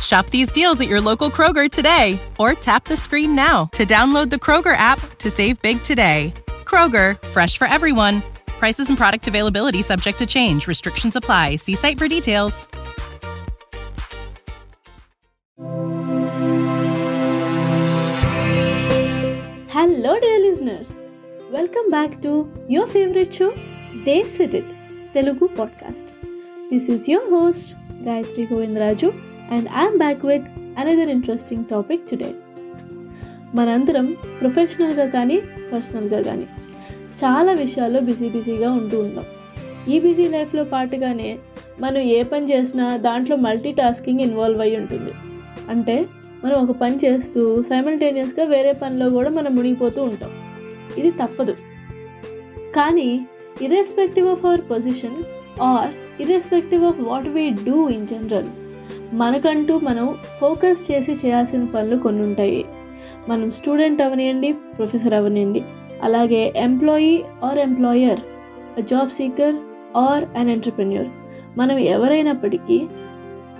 Shop these deals at your local Kroger today or tap the screen now to download the Kroger app to save big today. Kroger, fresh for everyone. Prices and product availability subject to change. Restrictions apply. See site for details. Hello, dear listeners. Welcome back to your favorite show, They Said It, Telugu podcast. This is your host, Gayatri Govindraju, and I'm back with another interesting topic today మనందరం ప్రొఫెషనల్గా కానీ పర్సనల్గా కానీ చాలా విషయాల్లో busy బిజీగా ఉంటూ ఉంటాం ఈ బిజీ లైఫ్లో పాటుగానే మనం ఏ పని చేసినా దాంట్లో మల్టీ టాస్కింగ్ ఇన్వాల్వ్ అయి ఉంటుంది. అంటే మనం ఒక పని చేస్తూ సైమల్టేనియస్గా వేరే పనిలో కూడా మనం మునిగిపోతూ ఉంటాం. ఇది తప్పదు. కానీ irrespective of our position or irrespective of what we do in general మనకంటూ మనం ఫోకస్ చేసి చేయాల్సిన పనులు కొన్ని ఉంటాయి మనం స్టూడెంట్ అవనియండి ప్రొఫెసర్ అవనియండి. అలాగే employee or employer job seeker or an entrepreneur మనం ఎవరైనప్పటికీ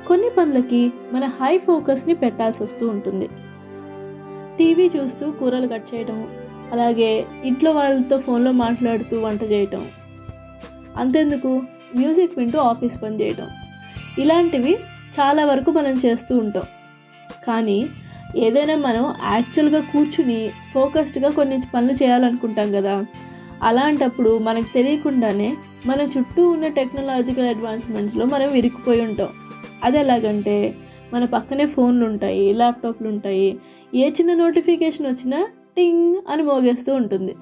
కొన్ని పనులకి మన హై ఫోకస్ని పెట్టాల్సి వస్తూ ఉంటుంది. టీవీ చూస్తూ కూరలు కట్ చేయడం అలాగే ఇంట్లో వాళ్ళతో ఫోన్లో మాట్లాడుతూ వంట చేయటం అంతెందుకు? మ్యూజిక్ వింటూ ఆఫీస్ పని చేయటం. ఇలాంటివి చాలా వరకు మనం చేస్తూ ఉంటాం. కానీ ఏదైనా మనం యాక్చువల్గా కూర్చుని ఫోకస్డ్గా కొన్ని పనులు చేయాలనుకుంటాం కదా అలాంటప్పుడు మనకు తెలియకుండానే మన చుట్టూ ఉన్న టెక్నాలజికల్ అడ్వాన్స్మెంట్స్లో మనం ఇరుక్కుపోయి ఉంటాం. అది ఎలాగంటే మన పక్కనే ఫోన్లు ఉంటాయి ల్యాప్టాప్లు ఉంటాయి ఏ చిన్న నోటిఫికేషన్ వచ్చినా టింగ్ అని మోగేస్తూ ఉంటుంది.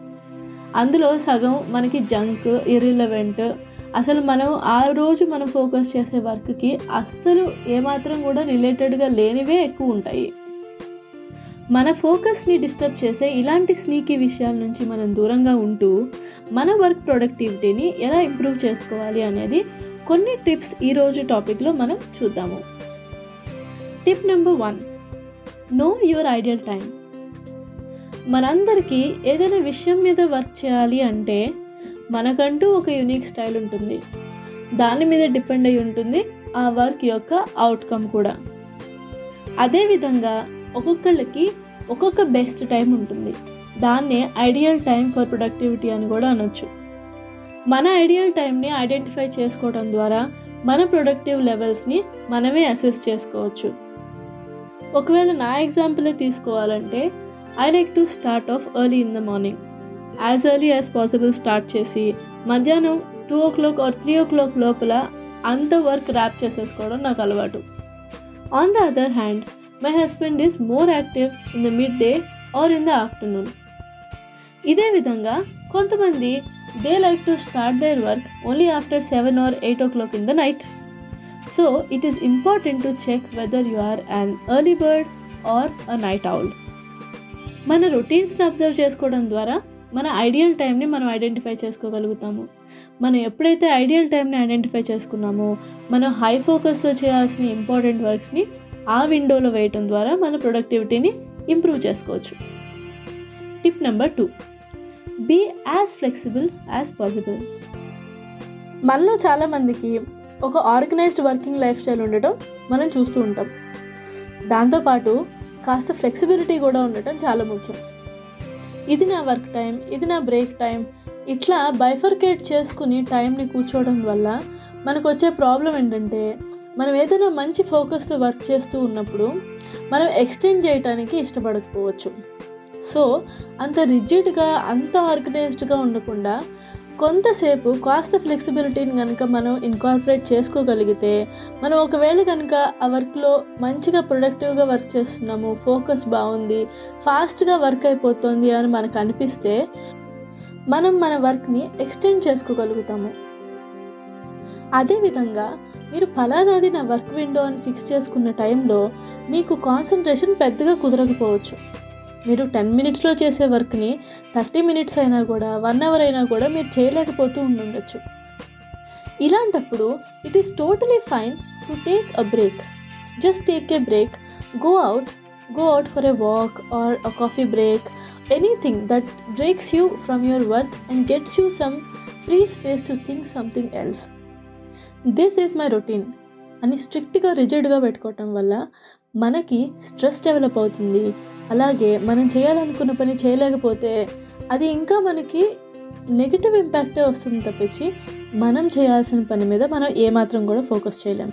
అందులో సగం మనకి జంక్ ఇర్రిలవెంట్ అసలు మనం ఆ రోజు మనం ఫోకస్ చేసే వర్క్కి అస్సలు ఏమాత్రం కూడా రిలేటెడ్గా లేనివే ఎక్కువ ఉంటాయి. మన ఫోకస్ని డిస్టర్బ్ చేసే ఇలాంటి స్నీకీ విషయాల నుంచి మనం దూరంగా ఉంటూ మన వర్క్ ప్రొడక్టివిటీని ఎలా ఇంప్రూవ్ చేసుకోవాలి అనేది కొన్ని టిప్స్ ఈరోజు టాపిక్లో మనం చూద్దాము. Tip number one know your ideal time మనందరికీ ఏదైనా విషయం మీద వర్క్ చేయాలి అంటే మనకంటూ ఒక యూనిక్ స్టైల్ ఉంటుంది. దాని మీద డిపెండ్ అయి ఉంటుంది ఆ వర్క్ యొక్క అవుట్కమ్ కూడా. అదేవిధంగా ఒక్కొక్కళ్ళకి ఒక్కొక్క బెస్ట్ టైం ఉంటుంది. దాన్నే ఐడియల్ టైం ఫర్ ప్రొడక్టివిటీ అని కూడా అనొచ్చు. మన ఐడియల్ టైంని ఐడెంటిఫై చేసుకోవడం ద్వారా మన ప్రొడక్టివ్ లెవెల్స్ని మనమే అసెస్ చేసుకోవచ్చు. ఒకవేళ నా ఎగ్జాంపులే తీసుకోవాలంటే I like to start off early in the morning as early as possible start చేసి మధ్యాహ్నం two o'clock or three o'clock లోపల అంత వర్క్ ర్యాప్ చేసేసుకోవడం నాకు అలవాటు. On the other hand my husband is more active in the mid day or in the afternoon ఇదే విధంగా కొంతమంది they like to start their work only after seven or eight o'clock in the night so it is important to check whether you are an early bird or a night owl మన రొటీన్స్ని observe చేసుకోవడం ద్వారా మన ideal టైంని మనం identify చేసుకోగలుగుతాము. మనం ఎప్పుడైతే ideal టైంని ఐడెంటిఫై చేసుకున్నామో మనం హై ఫోకస్తో చేయాల్సిన ఇంపార్టెంట్ వర్క్స్ని ఆ విండోలో వేయటం ద్వారా మన ప్రొడక్టివిటీని ఇంప్రూవ్ చేసుకోవచ్చు. Tip number two be as flexible as possible మనలో చాలామందికి ఒక ఆర్గనైజ్డ్ వర్కింగ్ లైఫ్ స్టైల్ ఉండటం మనం చూస్తూ ఉంటాం. దాంతోపాటు కాస్త ఫ్లెక్సిబిలిటీ కూడా ఉండటం చాలా ముఖ్యం. ఇది నా వర్క్ టైం ఇది నా బ్రేక్ టైం. ఇట్లా బైఫర్కేట్ చేసుకుని టైంని కూర్చోవడం వల్ల మనకు వచ్చే ప్రాబ్లం ఏంటంటే మనం ఏదైనా మంచి ఫోకస్తో వర్క్ చేస్తూ ఉన్నప్పుడు మనం ఎక్స్టెండ్ చేయడానికి ఇష్టపడకపోవచ్చు. సో అంత రిజిడ్గా అంత ఆర్గనైజ్డ్గా ఉండకుండా కొంతసేపు కాస్త ఫ్లెక్సిబిలిటీని కనుక మనం ఇన్కార్పొరేట్ చేసుకోగలిగితే మనం ఒకవేళ కనుక ఆ వర్క్లో మంచిగా ప్రొడక్టివ్గా వర్క్ చేస్తున్నాము ఫోకస్ బాగుంది ఫాస్ట్గా వర్క్ అయిపోతుంది అని మనకు అనిపిస్తే మనం మన వర్క్ని ఎక్స్టెండ్ చేసుకోగలుగుతాము. అదేవిధంగా మీరు ఫలానాది నా వర్క్ విండో అని ఫిక్స్ చేసుకున్న టైంలో మీకు కాన్సన్ట్రేషన్ పెద్దగా కుదరకపోవచ్చు. మీరు టెన్ మినిట్స్లో చేసే వర్క్ని థర్టీ మినిట్స్ అయినా కూడా వన్ అవర్ అయినా కూడా మీరు చేయలేకపోతూ ఉండొచ్చు. ఇలాంటప్పుడు it is totally fine to take a break. Just take a break go out go out for a walk or a coffee break anything that breaks you from your work and gets you some free space to think something else. This is my routine. అని స్ట్రిక్ట్గా రిజిడ్గా పెట్టుకోవటం వల్ల మనకి stress develop అవుతుంది. అలాగే మనం చేయాలనుకున్న పని చేయలేకపోతే అది ఇంకా మనకి నెగిటివ్ ఇంపాక్టే వస్తుంది తప్పించి మనం చేయాల్సిన పని మీద మనం ఏమాత్రం కూడా ఫోకస్ చేయలేం.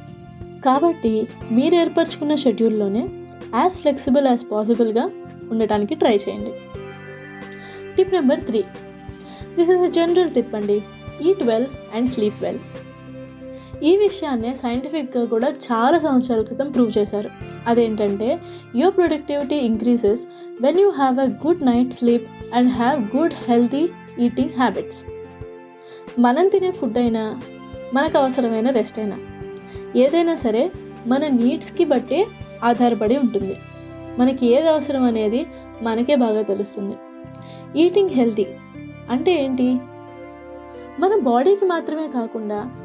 కాబట్టి మీరు ఏర్పరచుకున్న షెడ్యూల్లోనే యాజ్ ఫ్లెక్సిబుల్ యాజ్ పాసిబుల్గా ఉండటానికి ట్రై చేయండి. Tip number three. This is a general tip అండి. Eat well and sleep well. ఈ విషయాన్నే సైంటిఫిక్గా కూడా చాలా సంవత్సరాల క్రితం ప్రూవ్ చేశారు. అదేంటంటే your productivity increases when you have a good night sleep and have good healthy eating habits మనం తినే ఫుడ్ అయినా మనకు అవసరమైన రెస్ట్ అయినా ఏదైనా సరే మన నీడ్స్కి బట్టి ఆధారపడి ఉంటుంది. మనకి ఏది అవసరం అనేది మనకే బాగా తెలుస్తుంది. ఈటింగ్ హెల్తీ అంటే ఏంటి? మన బాడీకి మాత్రమే కాకుండా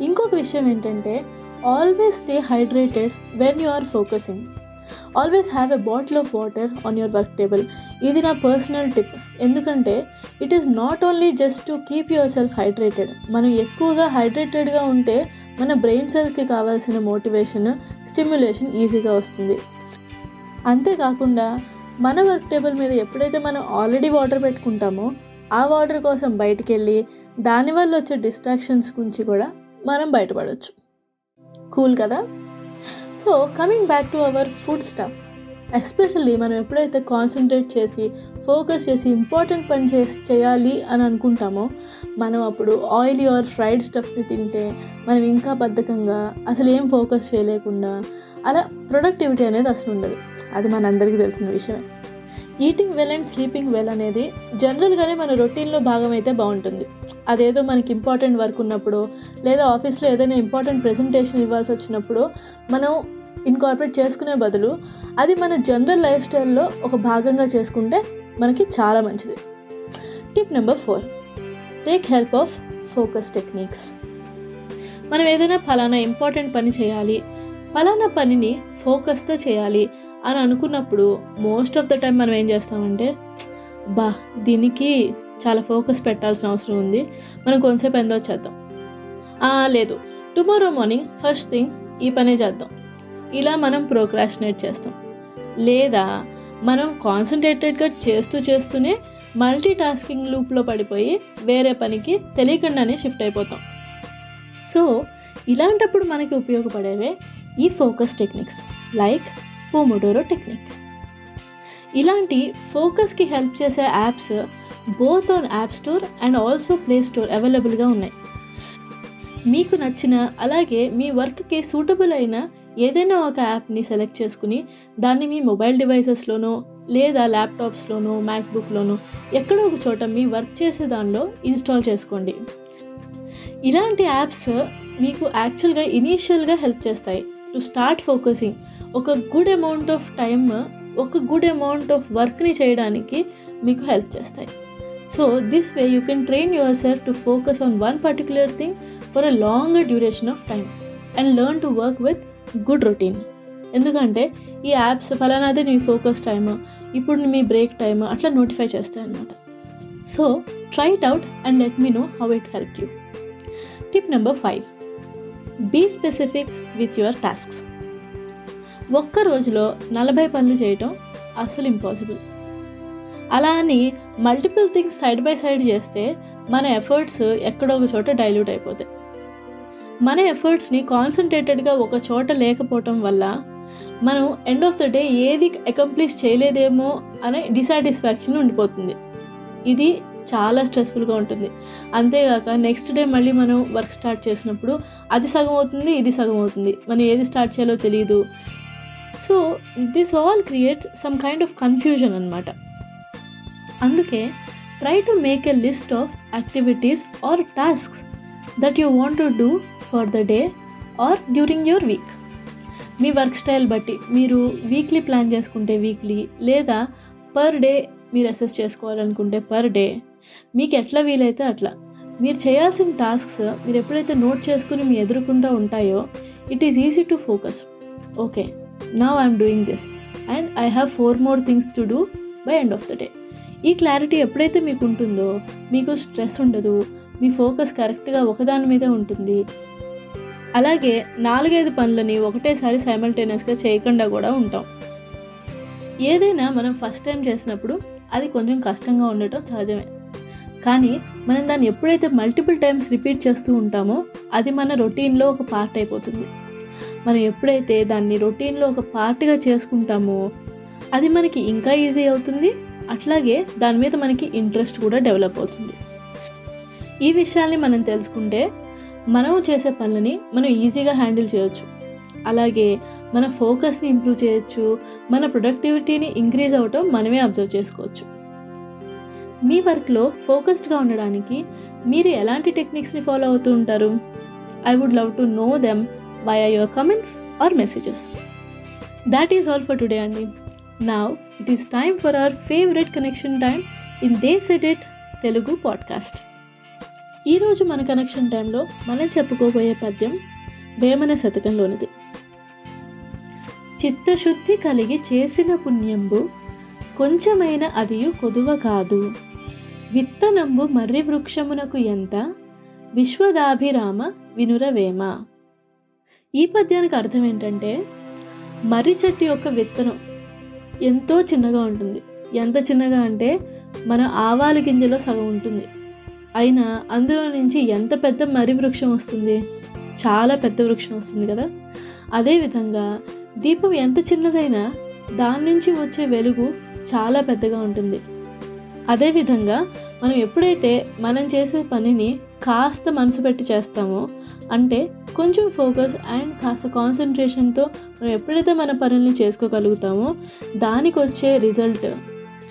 ఇంకొక విషయం ఏంటంటే always stay hydrated when you are focusing always have a bottle of water on your work table ఇది నా పర్సనల్ టిప్ ఎందుకంటే it is not only just to keep yourself hydrated మనం ఎక్కువగా హైడ్రేటెడ్గా ఉంటే మన బ్రెయిన్ సెల్కి కావాల్సిన మోటివేషన్ స్టిమ్యులేషన్ ఈజీగా వస్తుంది. అంతేకాకుండా మన వర్క్ టేబుల్ మీద ఎప్పుడైతే మనం ఆల్రెడీ వాటర్ పెట్టుకుంటామో ఆ వాటర్ కోసం బయటికి వెళ్ళి దానివల్ల వచ్చే డిస్ట్రాక్షన్స్ గురించి కూడా మనం బయటపడవచ్చు కూల్ కదా? So coming back to our food stuff especially మనం ఎప్పుడైతే కాన్సన్ట్రేట్ చేసి ఫోకస్ చేసి ఇంపార్టెంట్ పని చేసి చేయాలి అని అనుకుంటామో మనం అప్పుడు ఆయిలీ ఆర్ ఫ్రైడ్ స్టఫ్ని తింటే మనం ఇంకా బద్ధకంగా అసలు ఏం ఫోకస్ చేయలేకుండా అలా ప్రొడక్టివిటీ అనేది అసలు ఉండదు. అది మనందరికీ తెలిసిన విషయమే. Eating well and sleeping well అనేది జనరల్గానే మన రొటీన్లో భాగమైతే బాగుంటుంది. అదేదో మనకి ఇంపార్టెంట్ వర్క్ ఉన్నప్పుడు లేదా ఆఫీస్లో ఏదైనా ఇంపార్టెంట్ ప్రెజెంటేషన్ ఇవ్వాల్సి వచ్చినప్పుడు మనం ఇన్కార్పొరేట్ చేసుకునే బదులు అది మన జనరల్ లైఫ్ స్టైల్లో ఒక భాగంగా చేసుకుంటే మనకి చాలా మంచిది. Tip number four. Take help of focus techniques. మనం ఏదైనా ఫలానా ఇంపార్టెంట్ పని చేయాలి ఫలానా పనిని ఫోకస్తో చేయాలి అని అనుకున్నప్పుడు మోస్ట్ ఆఫ్ ద టైం మనం ఏం చేస్తామంటే బా దీనికి చాలా ఫోకస్ పెట్టాల్సిన అవసరం ఉంది. మనం కొంతసేపు ఎంతో చేద్దాం. లేదు. టుమారో మార్నింగ్ ఫస్ట్ థింగ్ ఈ పనే చేద్దాం. ఇలా మనం ప్రోక్రాషనేట్ చేస్తాం. లేదా మనం కాన్సన్ట్రేటెడ్గా చేస్తూ చేస్తూనే మల్టీ టాస్కింగ్ లూప్లో పడిపోయి వేరే పనికి తెలియకుండానే షిఫ్ట్ అయిపోతాం. సో ఇలాంటప్పుడు మనకి ఉపయోగపడేవే ఈ focus techniques like pomodoro technique ఇలాంటి ఫోకస్కి హెల్ప్ చేసే apps both on app store and also play store అవైలబుల్గా ఉన్నాయి. మీకు నచ్చిన అలాగే మీ వర్క్కి సూటబుల్ అయిన ఏదైనా ఒక యాప్ని సెలెక్ట్ చేసుకుని దాన్ని మీ మొబైల్ డివైసెస్లోనో లేదా ల్యాప్టాప్స్లోనో మ్యాక్బుక్లోనో ఎక్కడో ఒక చోట మీ వర్క్ చేసే దానిలో ఇన్స్టాల్ చేసుకోండి. ఇలాంటి యాప్స్ మీకు యాక్చువల్గా ఇనీషియల్గా హెల్ప్ చేస్తాయి. టు స్టార్ట్ ఫోకసింగ్ ఒక గుడ్ అమౌంట్ ఆఫ్ టైమ్ ఒక గుడ్ అమౌంట్ ఆఫ్ వర్క్ని చేయడానికి మీకు హెల్ప్ చేస్తాయి. So this way you can train yourself to focus on one particular thing for a longer duration of time and learn to work with good routine ఎందుకంటే ఈ apps ఫలానాదే మీ focus time ఇప్పుడు మీ బ్రేక్ టైమ్ అట్లా notify చేస్తాయి అన్నమాట so try it out and let me know how it help you tip number five be specific with your tasks ఒక్క రోజులో నలభై పనులు చేయటం అసలు ఇంపాసిబుల్ అలా అని multiple things side by side చేస్తే మన ఎఫర్ట్స్ ఎక్కడో ఒక చోట డైల్యూట్ అయిపోతాయి. మన ఎఫర్ట్స్ని కాన్సన్ట్రేటెడ్గా ఒక చోట లేకపోవటం వల్ల మనం ఎండ్ ఆఫ్ ద డే ఏది అకంప్లిష్ చేయలేదేమో అనే డిసాటిస్ఫాక్షన్ ఉండిపోతుంది. ఇది చాలా స్ట్రెస్ఫుల్గా ఉంటుంది. అంతేగాక నెక్స్ట్ డే మళ్ళీ మనం వర్క్ స్టార్ట్ చేసినప్పుడు అది సగం అవుతుంది ఇది సగం అవుతుంది. మనం ఏది స్టార్ట్ చేయాలో తెలియదు so this all creates some kind of confusion అనమాట అందుకే try to make a list of activities or tasks that you want to do for the day or during your week. Me work style బట్టి మీరు weekly plan చేసుకుంటే weekly లేదా per day మీరు assess చేసుకోవాలనుకుంటే per day. మీకు ఎట్లా వీలైతే అట్లా. మీరు చేయాల్సిన టాస్క్స్ మీరు ఎప్పుడైతే నోట్ చేసుకుని మీ ఎదుర్కొంటూ ఉంటాయో it is easy to focus okay now I'm doing this and I have four more things to do by end of the day ఈ క్లారిటీ ఎప్పుడైతే మీకు ఉంటుందో మీకు స్ట్రెస్ ఉండదు మీ ఫోకస్ కరెక్ట్గా ఒకదాని మీదే ఉంటుంది అలాగే నాలుగైదు పనులని ఒకటేసారి సైమల్టేనియస్గా చేయకుండా కూడా ఉంటాం. ఏదైనా మనం ఫస్ట్ టైం చేసినప్పుడు అది కొంచెం కష్టంగా ఉండటం సహజమే. కానీ మనం దాన్ని ఎప్పుడైతే మల్టిపుల్ టైమ్స్ రిపీట్ చేస్తూ ఉంటామో అది మన రొటీన్లో ఒక పార్ట్ అయిపోతుంది. మనం ఎప్పుడైతే దాన్ని రొటీన్లో ఒక పార్ట్గా చేసుకుంటామో అది మనకి ఇంకా ఈజీ అవుతుంది. అట్లాగే దాని మీద మనకి ఇంట్రెస్ట్ కూడా డెవలప్ అవుతుంది. ఈ విషయాల్ని మనం తెలుసుకుంటే మనం చేసే పనులని మనం ఈజీగా హ్యాండిల్ చేయొచ్చు. అలాగే మన ఫోకస్ని ఇంప్రూవ్ చేయొచ్చు మన ప్రొడక్టివిటీని ఇంక్రీజ్ అవ్వటం మనమే అబ్జర్వ్ చేసుకోవచ్చు. మీ వర్క్లో ఫోకస్డ్గా ఉండడానికి మీరు ఎలాంటి టెక్నిక్స్ని ఫాలో అవుతూ ఉంటారు? I would love to know them via your comments or messages that is all for today అండి now it is time for our favourite connection time in the set it Telugu podcast ఈరోజు మన connection టైంలో మనం చెప్పుకోబోయే పద్యం వేమన శతకంలోనిది. చిత్తశుద్ధి కలిగి చేసిన పుణ్యంబు కొంచెమైన అదియు కొదువ కాదు. విత్తనంబు మర్రి వృక్షమునకు ఎంత? విశ్వదాభిరామ వినురవేమ ఈ పద్యానికి అర్థం ఏంటంటే మర్రి చెట్టు యొక్క విత్తనం ఎంతో చిన్నగా ఉంటుంది. ఎంత చిన్నగా అంటే మన ఆవాల గింజలో సగం ఉంటుంది. అయినా అందులో నుంచి ఎంత పెద్ద మర్రి వృక్షం వస్తుంది? చాలా పెద్ద వృక్షం వస్తుంది కదా? అదేవిధంగా దీపం ఎంత చిన్నదైనా దాని నుంచి వచ్చే వెలుగు చాలా పెద్దగా ఉంటుంది. అదేవిధంగా మనం ఎప్పుడైతే మనం చేసే పనిని కాస్త మనసు పెట్టి చేస్తామో అంటే కొంచెం ఫోకస్ అండ్ కాస్త కాన్సన్ట్రేషన్తో మనం ఎప్పుడైతే మన పనుల్ని చేసుకోగలుగుతామో దానికి వచ్చే రిజల్ట్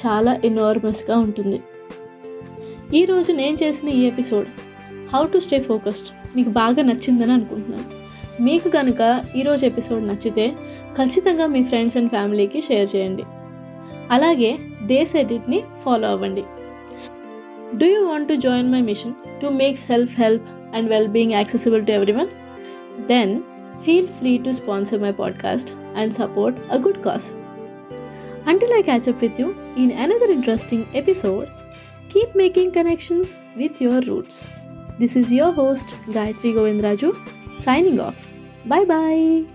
చాలా ఎనార్మస్గా ఉంటుంది. ఈరోజు నేను చేసిన ఈ episode how to stay focused మీకు బాగా నచ్చిందని అనుకుంటున్నాను. మీకు కనుక ఈరోజు ఎపిసోడ్ నచ్చితే ఖచ్చితంగా మీ ఫ్రెండ్స్ అండ్ ఫ్యామిలీకి షేర్ చేయండి. అలాగే దేశ్ ఎడిట్ని ఫాలో అవ్వండి. Do you want to join my mission to make self help and well being accessible to everyone? Then feel free to sponsor my podcast and support a good cause. Until I catch up with you in another interesting episode, keep making connections with your roots. This is your host, Gayatri Govindraju, signing off. Bye bye.